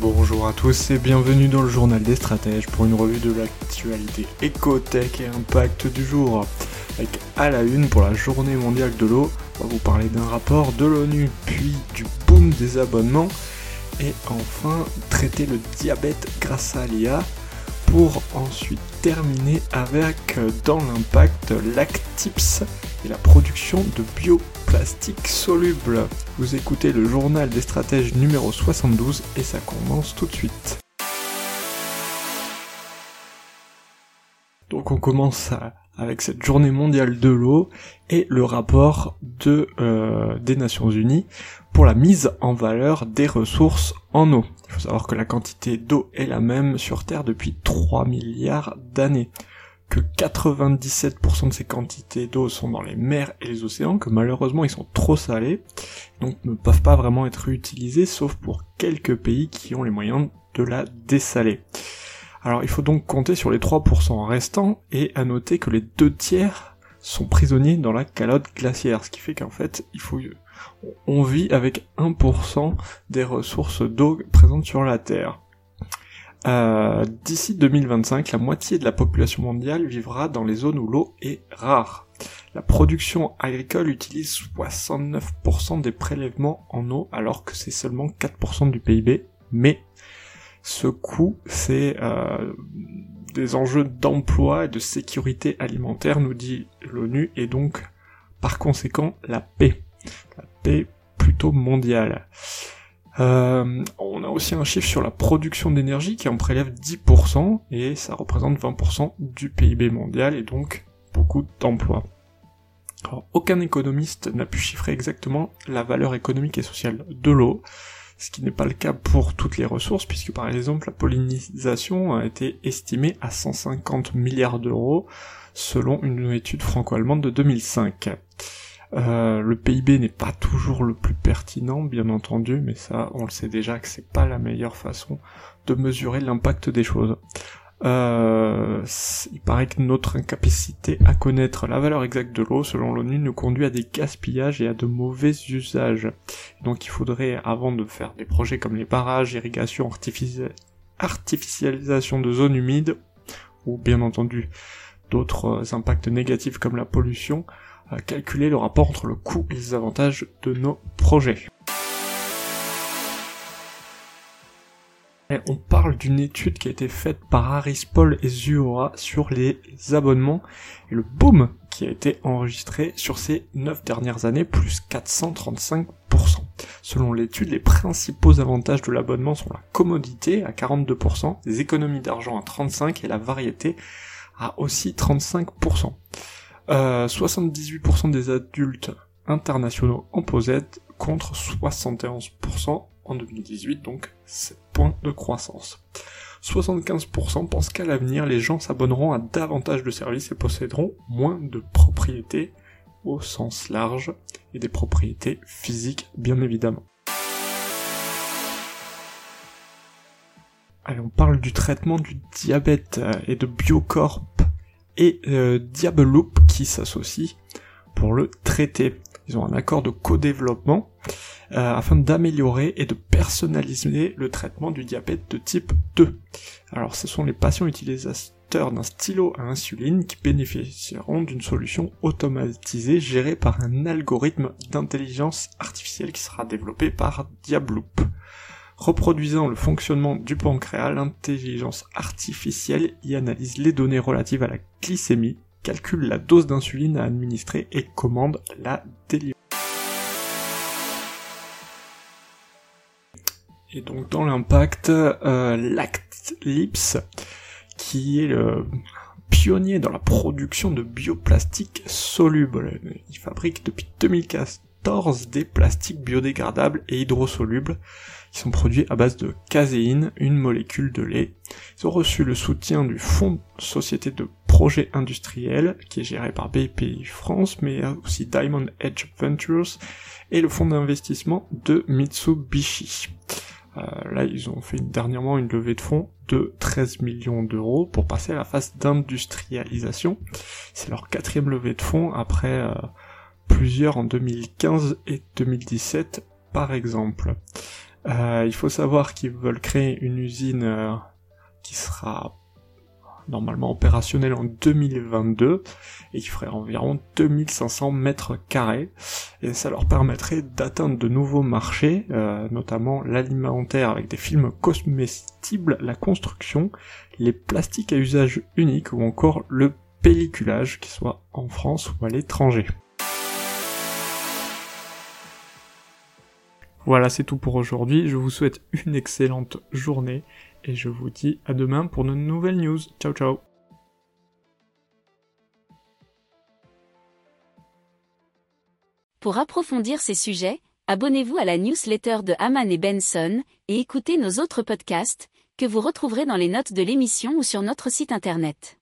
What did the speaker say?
Bonjour à tous et bienvenue dans le journal des stratèges pour une revue de l'actualité écotech et impact du jour. Avec à la une pour la journée mondiale de l'eau, on va vous parler d'un rapport de l'ONU, puis du boom des abonnements et enfin traiter le diabète grâce à l'IA pour ensuite terminer avec dans l'impact l'Actips et la production de bioplastique soluble. Vous écoutez le journal des stratèges numéro 72 et ça commence tout de suite. Donc on commence avec cette journée mondiale de l'eau et le rapport de, euh, des Nations Unies pour la mise en valeur des ressources en eau. Il faut savoir que la quantité d'eau est la même sur Terre depuis 3 milliards d'années que 97% de ces quantités d'eau sont dans les mers et les océans, que malheureusement ils sont trop salés, donc ne peuvent pas vraiment être utilisés, sauf pour quelques pays qui ont les moyens de la dessaler. Alors il faut donc compter sur les 3% restants, et à noter que les deux tiers sont prisonniers dans la calotte glaciaire, ce qui fait qu'en fait, il faut, on vit avec 1% des ressources d'eau présentes sur la Terre. Euh, D'ici 2025, la moitié de la population mondiale vivra dans les zones où l'eau est rare. La production agricole utilise 69% des prélèvements en eau alors que c'est seulement 4% du PIB, mais ce coût, c'est euh, des enjeux d'emploi et de sécurité alimentaire, nous dit l'ONU, et donc par conséquent la paix. La paix plutôt mondiale. Euh, on a aussi un chiffre sur la production d'énergie qui en prélève 10% et ça représente 20% du PIB mondial et donc beaucoup d'emplois. aucun économiste n'a pu chiffrer exactement la valeur économique et sociale de l'eau, ce qui n'est pas le cas pour toutes les ressources, puisque par exemple la pollinisation a été estimée à 150 milliards d'euros selon une étude franco-allemande de 2005. Euh, le PIB n'est pas toujours le plus pertinent, bien entendu, mais ça, on le sait déjà que c'est pas la meilleure façon de mesurer l'impact des choses. Euh, il paraît que notre incapacité à connaître la valeur exacte de l'eau, selon l'ONU, nous conduit à des gaspillages et à de mauvais usages. Donc il faudrait, avant de faire des projets comme les barrages, irrigation, artificialisation de zones humides, ou bien entendu d'autres impacts négatifs comme la pollution, calculer le rapport entre le coût et les avantages de nos projets. on parle d'une étude qui a été faite par Harris Paul et Zuora sur les abonnements et le boom qui a été enregistré sur ces 9 dernières années, plus 435%. Selon l'étude, les principaux avantages de l'abonnement sont la commodité à 42%, les économies d'argent à 35% et la variété à aussi 35%. 78% euh, des adultes internationaux en possèdent contre 71% en 2018, donc 7 points de croissance. 75% pensent qu'à l'avenir, les gens s'abonneront à davantage de services et posséderont moins de propriétés au sens large, et des propriétés physiques bien évidemment. Allez, on parle du traitement du diabète euh, et de Biocorp et euh, qui s'associent pour le traiter. Ils ont un accord de co-développement euh, afin d'améliorer et de personnaliser le traitement du diabète de type 2. Alors ce sont les patients utilisateurs d'un stylo à insuline qui bénéficieront d'une solution automatisée gérée par un algorithme d'intelligence artificielle qui sera développé par Diabloop. Reproduisant le fonctionnement du pancréas, l'intelligence artificielle y analyse les données relatives à la glycémie, calcule la dose d'insuline à administrer et commande la délivrance. Et donc dans l'impact, euh, Lactlips, qui est le pionnier dans la production de bioplastique soluble. Il fabrique depuis 2014 des plastiques biodégradables et hydrosolubles qui sont produits à base de caséine, une molécule de lait. Ils ont reçu le soutien du Fonds Société de projet industriel qui est géré par BPI France, mais aussi Diamond Edge Ventures et le fonds d'investissement de Mitsubishi. Euh, là, ils ont fait dernièrement une levée de fonds de 13 millions d'euros pour passer à la phase d'industrialisation. C'est leur quatrième levée de fonds après euh, plusieurs en 2015 et 2017 par exemple. Euh, il faut savoir qu'ils veulent créer une usine qui sera normalement opérationnel en 2022 et qui ferait environ 2500 mètres carrés et ça leur permettrait d'atteindre de nouveaux marchés, euh, notamment l'alimentaire avec des films comestibles, la construction, les plastiques à usage unique ou encore le pelliculage, qui soit en France ou à l'étranger. Voilà, c'est tout pour aujourd'hui. Je vous souhaite une excellente journée et je vous dis à demain pour de nouvelles news. Ciao ciao Pour approfondir ces sujets, abonnez-vous à la newsletter de Haman et Benson et écoutez nos autres podcasts que vous retrouverez dans les notes de l'émission ou sur notre site internet.